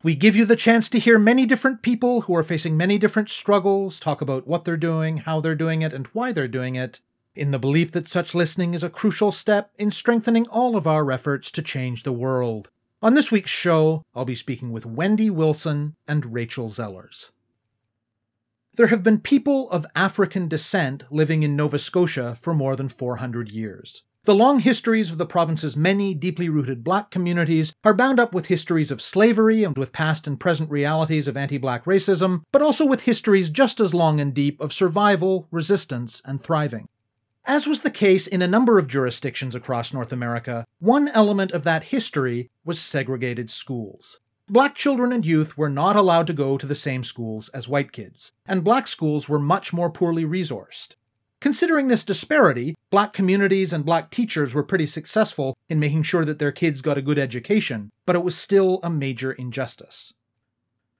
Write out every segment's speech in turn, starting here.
We give you the chance to hear many different people who are facing many different struggles talk about what they're doing, how they're doing it, and why they're doing it, in the belief that such listening is a crucial step in strengthening all of our efforts to change the world. On this week's show, I'll be speaking with Wendy Wilson and Rachel Zellars. There have been people of African descent living in Nova Scotia for more than 400 years. The long histories of the province's many deeply rooted black communities are bound up with histories of slavery and with past and present realities of anti black racism, but also with histories just as long and deep of survival, resistance, and thriving. As was the case in a number of jurisdictions across North America, one element of that history was segregated schools. Black children and youth were not allowed to go to the same schools as white kids, and black schools were much more poorly resourced. Considering this disparity, black communities and black teachers were pretty successful in making sure that their kids got a good education, but it was still a major injustice.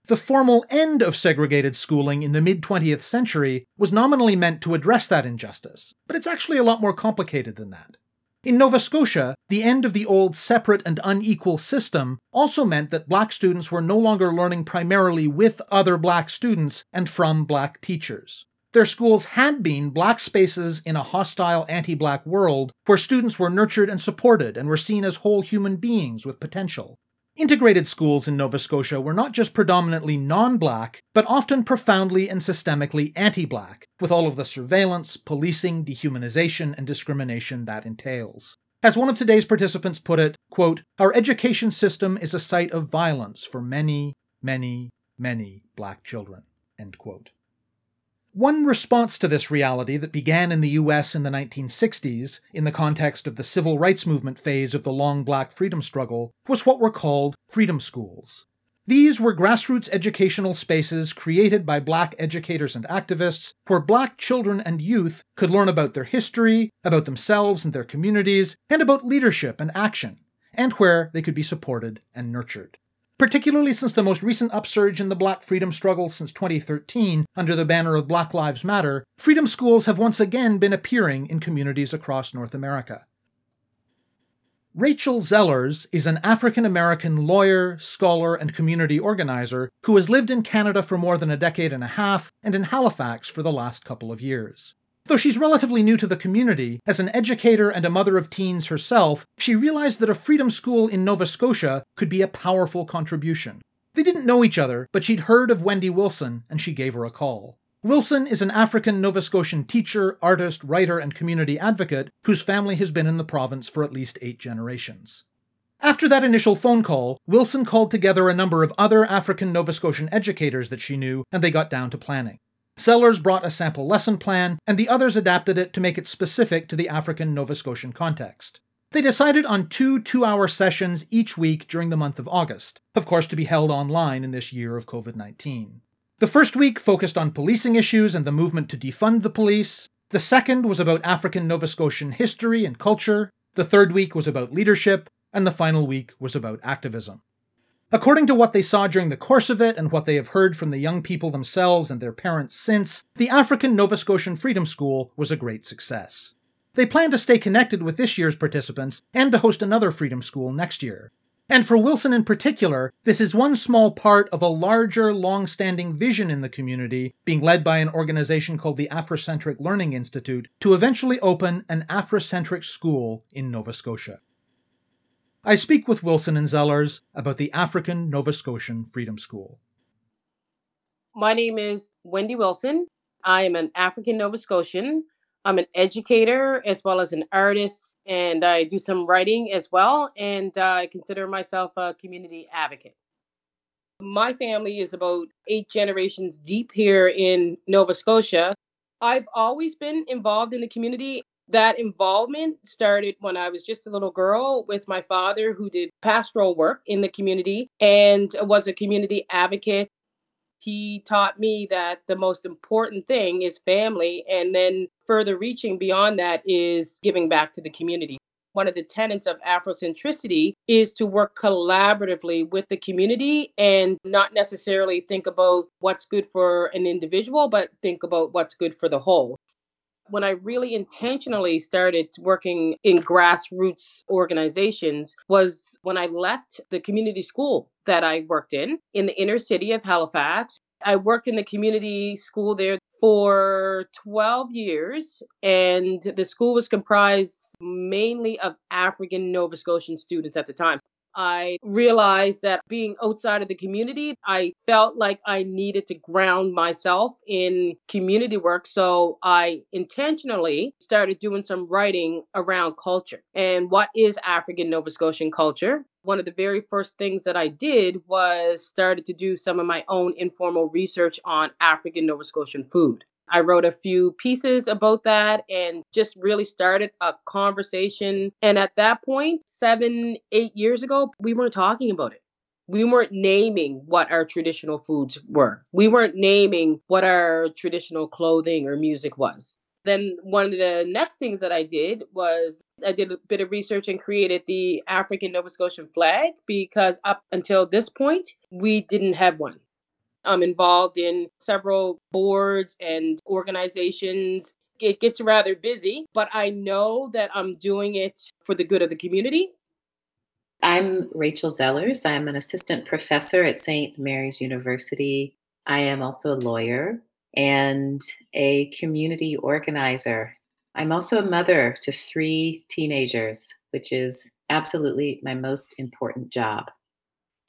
The formal end of segregated schooling in the mid 20th century was nominally meant to address that injustice, but it's actually a lot more complicated than that. In Nova Scotia, the end of the old separate and unequal system also meant that black students were no longer learning primarily with other black students and from black teachers. Their schools had been black spaces in a hostile anti black world where students were nurtured and supported and were seen as whole human beings with potential. Integrated schools in Nova Scotia were not just predominantly non black, but often profoundly and systemically anti black, with all of the surveillance, policing, dehumanization, and discrimination that entails. As one of today's participants put it, quote, Our education system is a site of violence for many, many, many black children. End quote. One response to this reality that began in the US in the 1960s, in the context of the civil rights movement phase of the long black freedom struggle, was what were called freedom schools. These were grassroots educational spaces created by black educators and activists where black children and youth could learn about their history, about themselves and their communities, and about leadership and action, and where they could be supported and nurtured particularly since the most recent upsurge in the black freedom struggle since 2013 under the banner of Black Lives Matter, freedom schools have once again been appearing in communities across North America. Rachel Zellars is an African American lawyer, scholar, and community organizer who has lived in Canada for more than a decade and a half and in Halifax for the last couple of years. Though she's relatively new to the community, as an educator and a mother of teens herself, she realized that a freedom school in Nova Scotia could be a powerful contribution. They didn't know each other, but she'd heard of Wendy Wilson and she gave her a call. Wilson is an African Nova Scotian teacher, artist, writer, and community advocate whose family has been in the province for at least eight generations. After that initial phone call, Wilson called together a number of other African Nova Scotian educators that she knew, and they got down to planning. Zellars brought a sample lesson plan, and the others adapted it to make it specific to the African Nova Scotian context. They decided on two two hour sessions each week during the month of August, of course, to be held online in this year of COVID 19. The first week focused on policing issues and the movement to defund the police. The second was about African Nova Scotian history and culture. The third week was about leadership. And the final week was about activism. According to what they saw during the course of it and what they have heard from the young people themselves and their parents since, the African Nova Scotian Freedom School was a great success. They plan to stay connected with this year's participants and to host another Freedom School next year. And for Wilson in particular, this is one small part of a larger, long standing vision in the community being led by an organization called the Afrocentric Learning Institute to eventually open an Afrocentric school in Nova Scotia. I speak with Wilson and Zellars about the African Nova Scotian Freedom School. My name is Wendy Wilson. I am an African Nova Scotian. I'm an educator as well as an artist, and I do some writing as well. And uh, I consider myself a community advocate. My family is about eight generations deep here in Nova Scotia. I've always been involved in the community. That involvement started when I was just a little girl with my father, who did pastoral work in the community and was a community advocate He taught me that the most important thing is family, and then further reaching beyond that is giving back to the community. One of the tenets of Afrocentricity is to work collaboratively with the community and not necessarily think about what's good for an individual, but think about what's good for the whole when I really intentionally started working in grassroots organizations was when I left the community school that I worked in in the inner city of Halifax. I worked in the community school there for 12 years, and the school was comprised mainly of African Nova Scotian students at the time. I realized that being outside of the community, I felt like I needed to ground myself in community work. So I intentionally started doing some writing around culture and what is African Nova Scotian culture. One of the very first things that I did was started to do some of my own informal research on African Nova Scotian food. I wrote a few pieces about that and just really started a conversation. And at that point, seven, eight years ago, we weren't talking about it. We weren't naming what our traditional foods were. We weren't naming what our traditional clothing or music was. Then one of the next things that I did was I did a bit of research and created the African Nova Scotian flag because up until this point, we didn't have one. I'm involved in several boards and organizations. It gets rather busy, but I know that I'm doing it for the good of the community. I'm Rachel Zellars. I'm an assistant professor at St. Mary's University. I am also a lawyer and a community organizer. I'm also a mother to three teenagers, which is absolutely my most important job.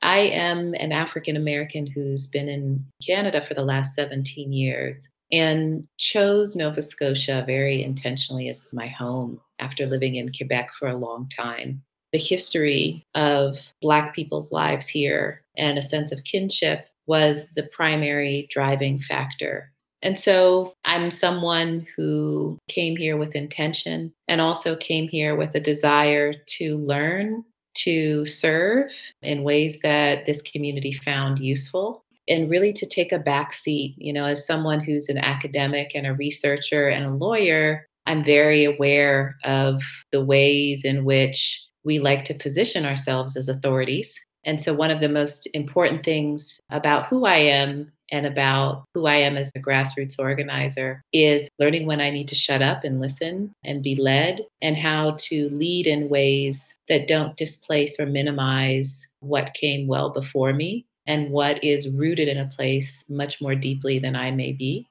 I am an African American who's been in Canada for the last 17 years and chose Nova Scotia very intentionally as my home after living in Quebec for a long time. The history of Black people's lives here and a sense of kinship was the primary driving factor. And so I'm someone who came here with intention and also came here with a desire to learn to serve in ways that this community found useful and really to take a back seat. You know, as someone who's an academic and a researcher and a lawyer, I'm very aware of the ways in which we like to position ourselves as authorities. And so, one of the most important things about who I am and about who I am as a grassroots organizer is learning when I need to shut up and listen and be led, and how to lead in ways that don't displace or minimize what came well before me and what is rooted in a place much more deeply than I may be.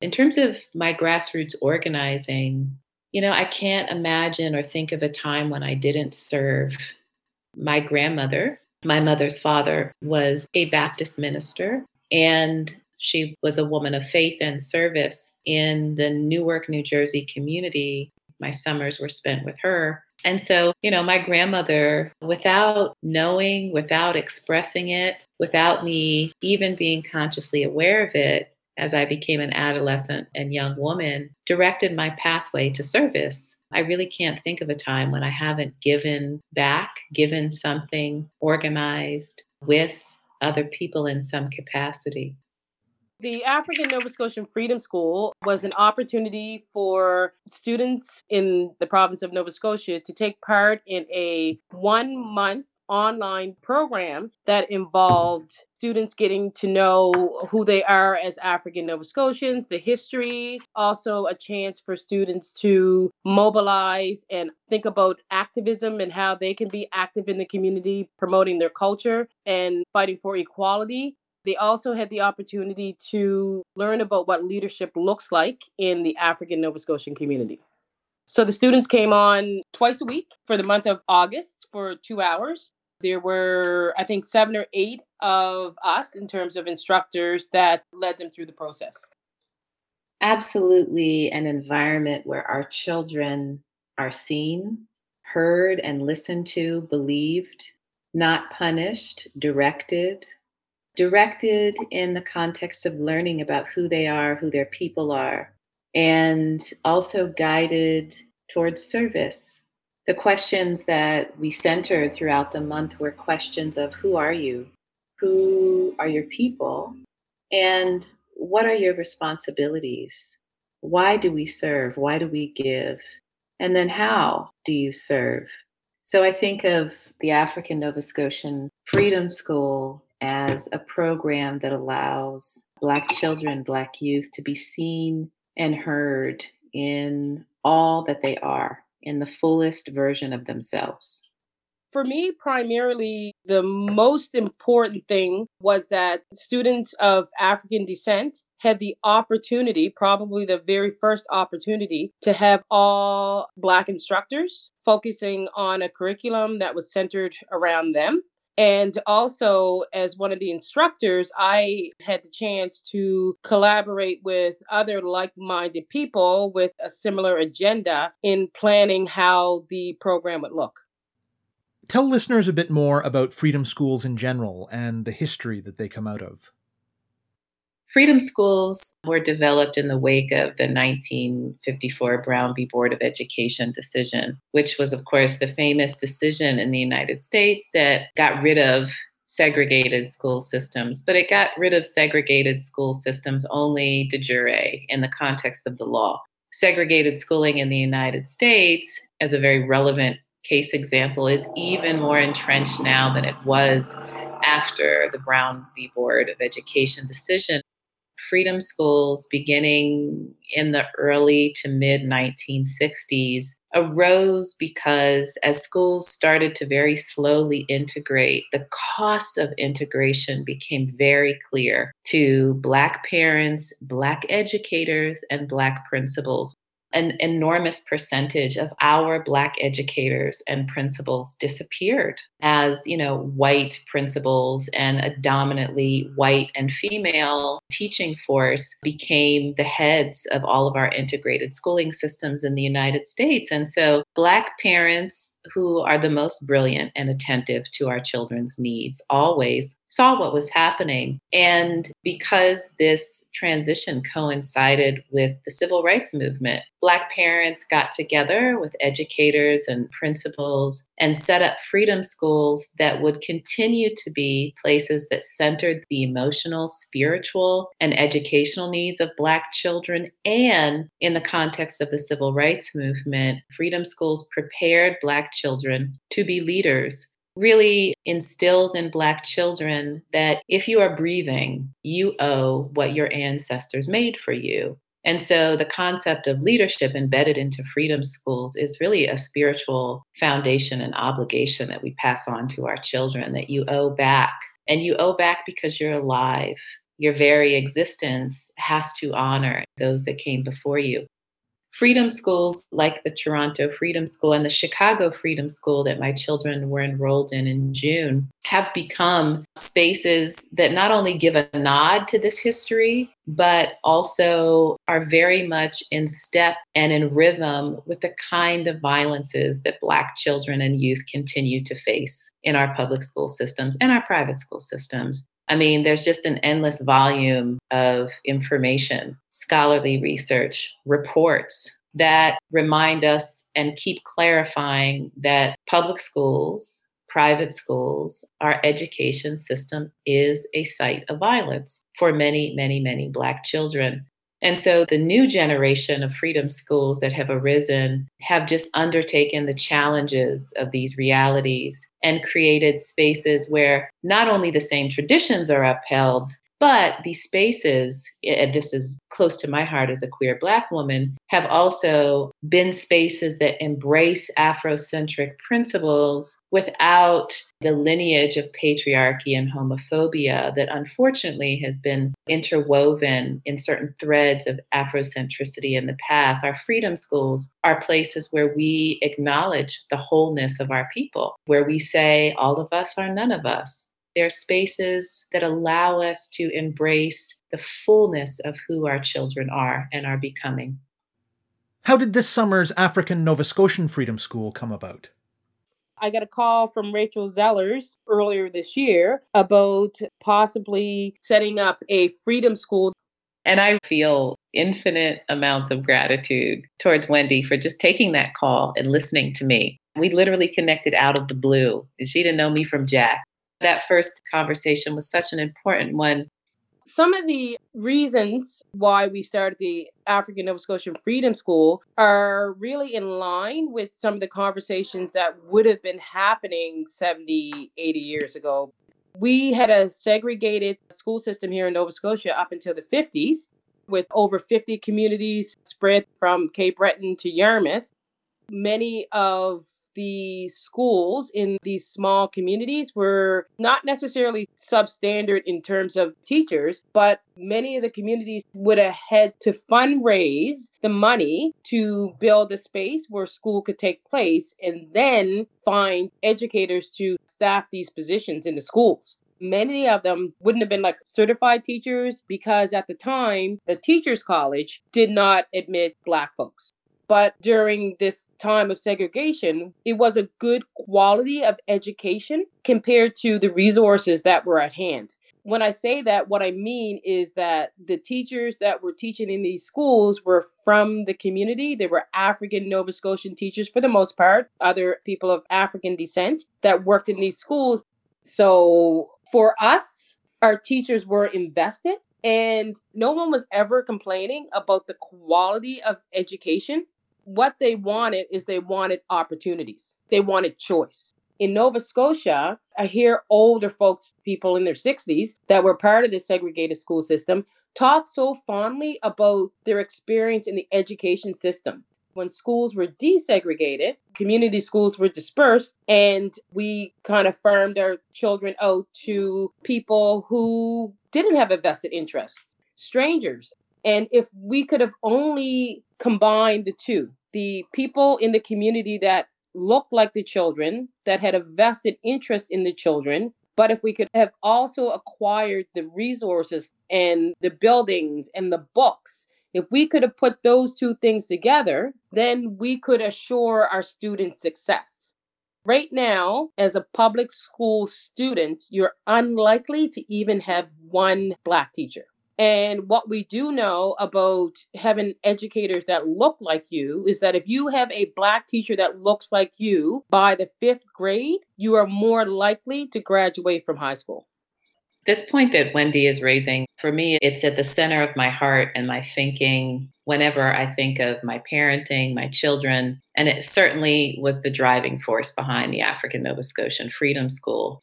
In terms of my grassroots organizing, you know, I can't imagine or think of a time when I didn't serve. My grandmother, my mother's father, was a Baptist minister and she was a woman of faith and service in the Newark, New Jersey community. My summers were spent with her. And so, you know, my grandmother, without knowing, without expressing it, without me even being consciously aware of it, as I became an adolescent and young woman, directed my pathway to service. I really can't think of a time when I haven't given back, given something organized with other people in some capacity. The African Nova Scotian Freedom School was an opportunity for students in the province of Nova Scotia to take part in a one month online program that involved students getting to know who they are as African Nova Scotians, the history, also a chance for students to mobilize and think about activism and how they can be active in the community, promoting their culture and fighting for equality. They also had the opportunity to learn about what leadership looks like in the African Nova Scotian community. So the students came on twice a week for the month of August for two hours. There were, I think, seven or eight of us in terms of instructors that led them through the process. Absolutely, an environment where our children are seen, heard, and listened to, believed, not punished, directed. Directed in the context of learning about who they are, who their people are, and also guided towards service the questions that we centered throughout the month were questions of who are you? Who are your people? And what are your responsibilities? Why do we serve? Why do we give? And then how do you serve? So I think of the African Nova Scotian Freedom School as a program that allows Black children, Black youth to be seen and heard in all that they are, in the fullest version of themselves. For me, primarily, the most important thing was that students of African descent had the opportunity, probably the very first opportunity, to have all Black instructors focusing on a curriculum that was centered around them. And also, as one of the instructors, I had the chance to collaborate with other like minded people with a similar agenda in planning how the program would look. Tell listeners a bit more about freedom schools in general and the history that they come out of. Freedom schools were developed in the wake of the 1954 Brown v. Board of Education decision, which was, of course, the famous decision in the United States that got rid of segregated school systems, but it got rid of segregated school systems only de jure in the context of the law. Segregated schooling in the United States, as a very relevant case example, is even more entrenched now than it was after the Brown v. Board of Education decision freedom schools beginning in the early to mid 1960s arose because as schools started to very slowly integrate, the costs of integration became very clear to Black parents, Black educators, and Black principals an enormous percentage of our black educators and principals disappeared as you know white principals and a dominantly white and female teaching force became the heads of all of our integrated schooling systems in the United States. And so black parents who are the most brilliant and attentive to our children's needs always saw what was happening. And because this transition coincided with the civil rights movement, Black parents got together with educators and principals and set up freedom schools that would continue to be places that centered the emotional, spiritual, and educational needs of Black children. And in the context of the civil rights movement, freedom schools prepared Children to be leaders really instilled in Black children that if you are breathing, you owe what your ancestors made for you. And so the concept of leadership embedded into freedom schools is really a spiritual foundation and obligation that we pass on to our children that you owe back. And you owe back because you're alive. Your very existence has to honor those that came before you freedom schools like the Toronto Freedom School and the Chicago Freedom School that my children were enrolled in in June have become spaces that not only give a nod to this history, but also are very much in step and in rhythm with the kind of violences that Black children and youth continue to face in our public school systems and our private school systems. I mean, there's just an endless volume of information, scholarly research, reports that remind us and keep clarifying that public schools, private schools, our education system is a site of violence for many, many, many Black children. And so the new generation of freedom schools that have arisen have just undertaken the challenges of these realities and created spaces where not only the same traditions are upheld, but these spaces, and this is close to my heart as a queer Black woman, have also been spaces that embrace Afrocentric principles without the lineage of patriarchy and homophobia that unfortunately has been interwoven in certain threads of Afrocentricity in the past. Our freedom schools are places where we acknowledge the wholeness of our people, where we say, all of us are none of us they're spaces that allow us to embrace the fullness of who our children are and are becoming. How did this summer's African Nova Scotian Freedom School come about? I got a call from Rachel Zellars earlier this year about possibly setting up a freedom school. And I feel infinite amounts of gratitude towards Wendy for just taking that call and listening to me. We literally connected out of the blue. She didn't know me from Jack that first conversation was such an important one. Some of the reasons why we started the African Nova Scotian Freedom School are really in line with some of the conversations that would have been happening 70, 80 years ago. We had a segregated school system here in Nova Scotia up until the 50s, with over 50 communities spread from Cape Breton to Yarmouth. Many of the schools in these small communities were not necessarily substandard in terms of teachers, but many of the communities would have had to fundraise the money to build a space where school could take place and then find educators to staff these positions in the schools. Many of them wouldn't have been like certified teachers because at the time the teachers college did not admit black folks but during this time of segregation, it was a good quality of education compared to the resources that were at hand. When I say that, what I mean is that the teachers that were teaching in these schools were from the community. They were African Nova Scotian teachers for the most part, other people of African descent that worked in these schools. So for us, our teachers were invested and no one was ever complaining about the quality of education what they wanted is they wanted opportunities, they wanted choice. In Nova Scotia, I hear older folks, people in their 60s that were part of the segregated school system, talk so fondly about their experience in the education system. When schools were desegregated, community schools were dispersed, and we kind of farmed our children out to people who didn't have a vested interest, strangers. And if we could have only combined the two, the people in the community that looked like the children, that had a vested interest in the children. But if we could have also acquired the resources and the buildings and the books, if we could have put those two things together, then we could assure our students success. Right now, as a public school student, you're unlikely to even have one Black teacher. And what we do know about having educators that look like you is that if you have a black teacher that looks like you by the fifth grade, you are more likely to graduate from high school. This point that Wendy is raising, for me, it's at the center of my heart and my thinking whenever I think of my parenting, my children. And it certainly was the driving force behind the African Nova Scotian Freedom School.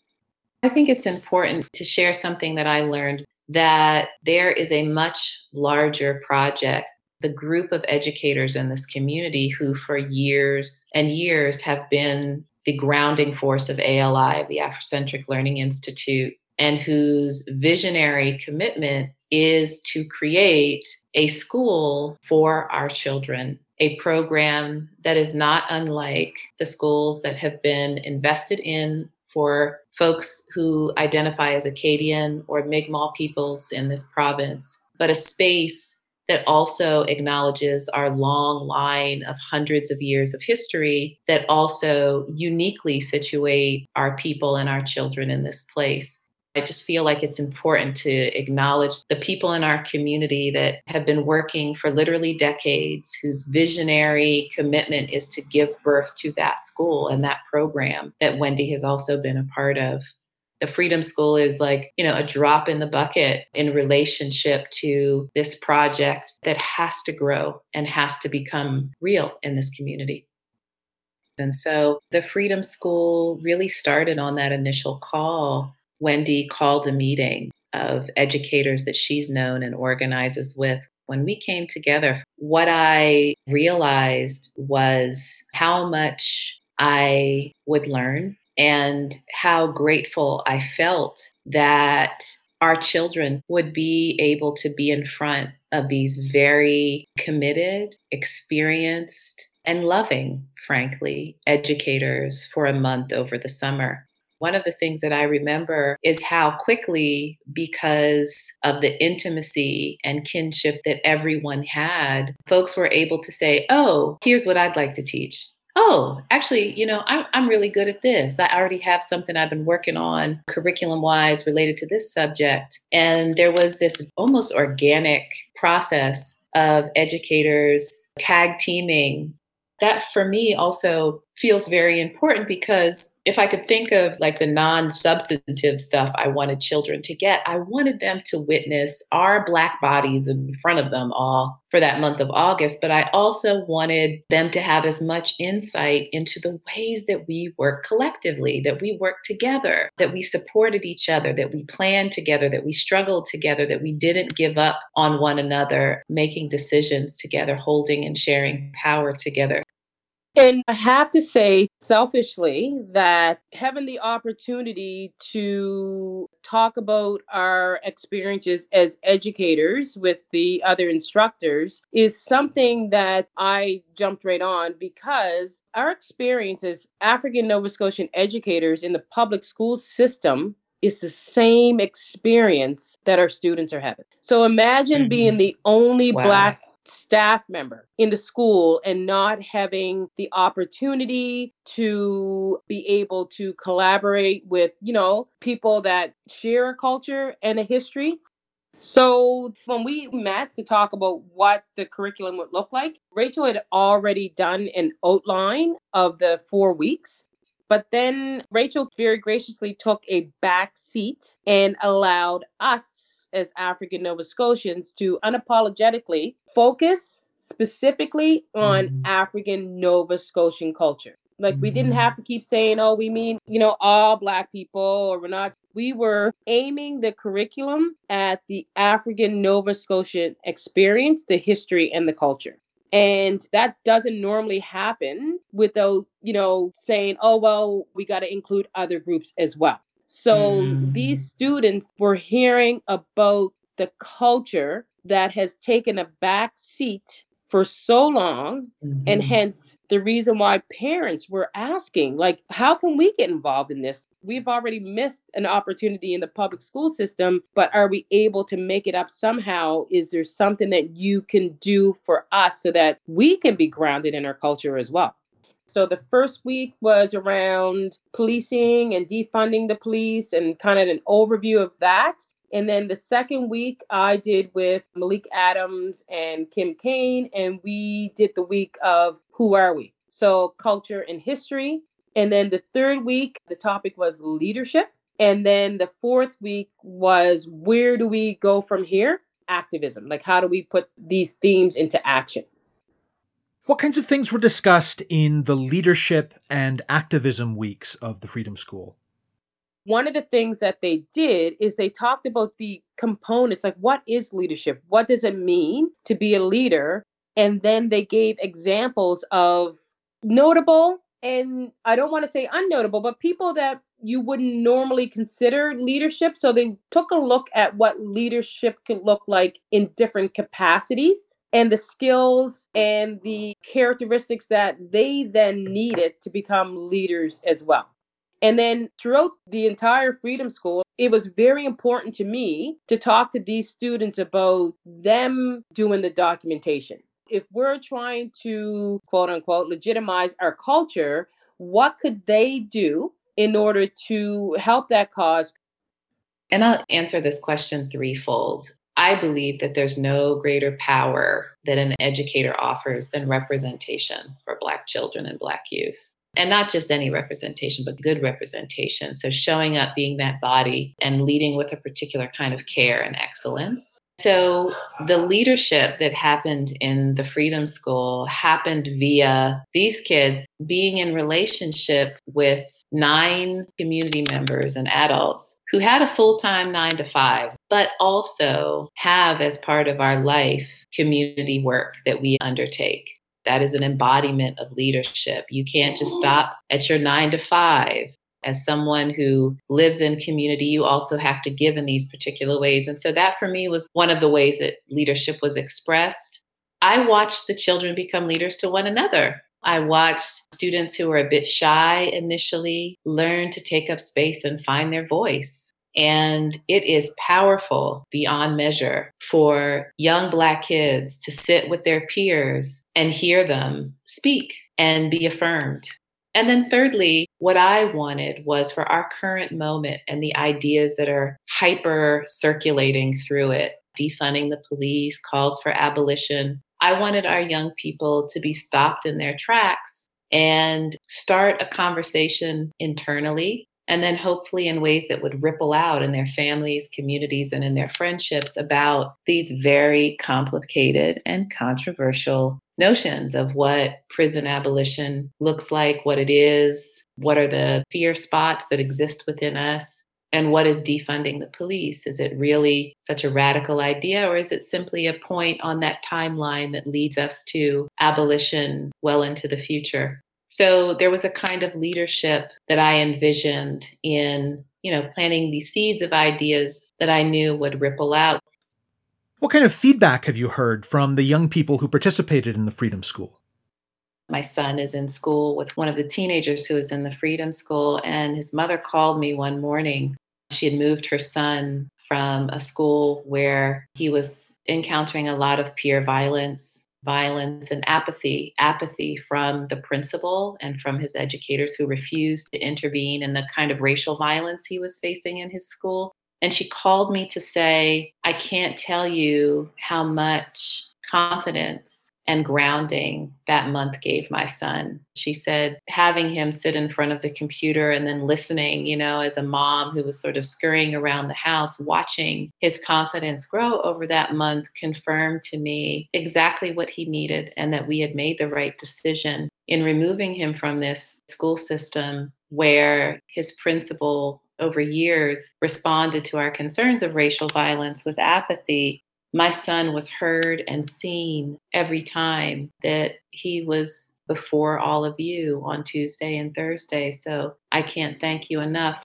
I think it's important to share something that I learned that there is a much larger project the group of educators in this community who, for years and years, have been the grounding force of ALI, the Afrocentric Learning Institute, and whose visionary commitment is to create a school for our children, a program that is not unlike the schools that have been invested in for folks who identify as Acadian or Mi'kmaq peoples in this province, but a space that also acknowledges our long line of hundreds of years of history that also uniquely situate our people and our children in this place. I just feel like it's important to acknowledge the people in our community that have been working for literally decades, whose visionary commitment is to give birth to that school and that program that Wendy has also been a part of. The Freedom School is like, you know, a drop in the bucket in relationship to this project that has to grow and has to become real in this community. And so the Freedom School really started on that initial call Wendy called a meeting of educators that she's known and organizes with. When we came together, what I realized was how much I would learn and how grateful I felt that our children would be able to be in front of these very committed, experienced, and loving, frankly, educators for a month over the summer. One of the things that I remember is how quickly, because of the intimacy and kinship that everyone had, folks were able to say, Oh, here's what I'd like to teach. Oh, actually, you know, I'm, I'm really good at this. I already have something I've been working on curriculum wise related to this subject. And there was this almost organic process of educators tag teaming that for me also feels very important because if I could think of like the non substantive stuff I wanted children to get, I wanted them to witness our Black bodies in front of them all for that month of August. But I also wanted them to have as much insight into the ways that we work collectively, that we work together, that we supported each other, that we planned together, that we struggled together, that we didn't give up on one another, making decisions together, holding and sharing power together. And I have to say, selfishly, that having the opportunity to talk about our experiences as educators with the other instructors is something that I jumped right on because our experience as African Nova Scotian educators in the public school system is the same experience that our students are having. So imagine mm-hmm. being the only wow. Black staff member in the school and not having the opportunity to be able to collaborate with, you know, people that share a culture and a history. So when we met to talk about what the curriculum would look like, Rachel had already done an outline of the four weeks. But then Rachel very graciously took a back seat and allowed us as African Nova Scotians to unapologetically focus specifically on mm-hmm. African Nova Scotian culture. Like we didn't have to keep saying, oh, we mean, you know, all black people or we're not. We were aiming the curriculum at the African Nova Scotian experience, the history and the culture. And that doesn't normally happen without, you know, saying, oh, well, we got to include other groups as well. So mm. these students were hearing about the culture that has taken a back seat for so long mm-hmm. and hence the reason why parents were asking like how can we get involved in this we've already missed an opportunity in the public school system but are we able to make it up somehow is there something that you can do for us so that we can be grounded in our culture as well so the first week was around policing and defunding the police and kind of an overview of that. And then the second week I did with Malik Adams and Kim Kane, and we did the week of Who Are We? So culture and history. And then the third week, the topic was leadership. And then the fourth week was where do we go from here? Activism. Like, how do we put these themes into action? What kinds of things were discussed in the leadership and activism weeks of the Freedom School? One of the things that they did is they talked about the components like what is leadership? What does it mean to be a leader? And then they gave examples of notable and I don't want to say unnotable, but people that you wouldn't normally consider leadership. So they took a look at what leadership can look like in different capacities and the skills and the characteristics that they then needed to become leaders as well. And then throughout the entire Freedom School, it was very important to me to talk to these students about them doing the documentation. If we're trying to quote unquote legitimize our culture, what could they do in order to help that cause? And I'll answer this question threefold. I believe that there's no greater power that an educator offers than representation for Black children and Black youth. And not just any representation, but good representation. So showing up, being that body, and leading with a particular kind of care and excellence. So the leadership that happened in the Freedom School happened via these kids being in relationship with nine community members and adults who had a full time nine to five, but also have as part of our life community work that we undertake. That is an embodiment of leadership. You can't just stop at your nine to five. As someone who lives in community, you also have to give in these particular ways. And so that for me was one of the ways that leadership was expressed. I watched the children become leaders to one another I watched students who were a bit shy initially learn to take up space and find their voice. And it is powerful beyond measure for young Black kids to sit with their peers and hear them speak and be affirmed. And then, thirdly, what I wanted was for our current moment and the ideas that are hyper circulating through it defunding the police, calls for abolition, I wanted our young people to be stopped in their tracks and start a conversation internally and then hopefully in ways that would ripple out in their families, communities, and in their friendships about these very complicated and controversial notions of what prison abolition looks like, what it is, what are the fear spots that exist within us, and what is defunding the police? Is it really such a radical idea, or is it simply a point on that timeline that leads us to abolition well into the future? So there was a kind of leadership that I envisioned in, you know, planting these seeds of ideas that I knew would ripple out. What kind of feedback have you heard from the young people who participated in the Freedom School? My son is in school with one of the teenagers who is in the Freedom School, and his mother called me one morning. She had moved her son from a school where he was encountering a lot of peer violence violence and apathy apathy from the principal and from his educators who refused to intervene in the kind of racial violence he was facing in his school and she called me to say i can't tell you how much confidence and grounding that month gave my son. She said, having him sit in front of the computer and then listening, you know, as a mom who was sort of scurrying around the house, watching his confidence grow over that month confirmed to me exactly what he needed and that we had made the right decision in removing him from this school system where his principal over years responded to our concerns of racial violence with apathy my son was heard and seen every time that he was before all of you on Tuesday and Thursday. So I can't thank you enough.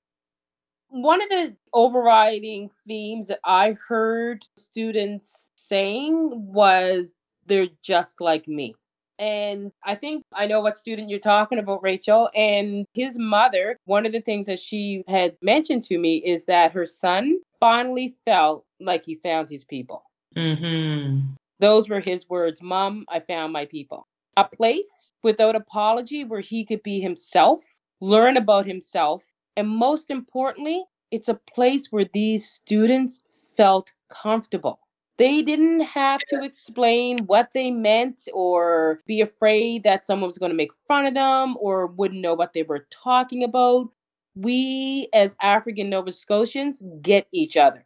One of the overriding themes that I heard students saying was they're just like me. And I think I know what student you're talking about, Rachel. And his mother, one of the things that she had mentioned to me is that her son finally felt like he found his people. Mm-hmm. Those were his words Mom, I found my people. A place without apology where he could be himself, learn about himself, and most importantly, it's a place where these students felt comfortable. They didn't have to explain what they meant or be afraid that someone was going to make fun of them or wouldn't know what they were talking about. We, as African Nova Scotians, get each other.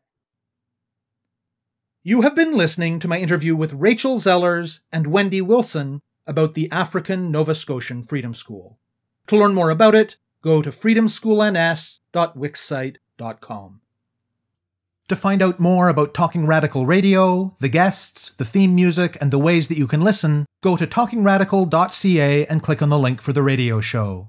You have been listening to my interview with Rachel Zellars and Wendy Wilson about the African Nova Scotian Freedom School. To learn more about it, go to freedomschoolns.wixsite.com. To find out more about Talking Radical Radio, the guests, the theme music, and the ways that you can listen, go to talkingradical.ca and click on the link for the radio show.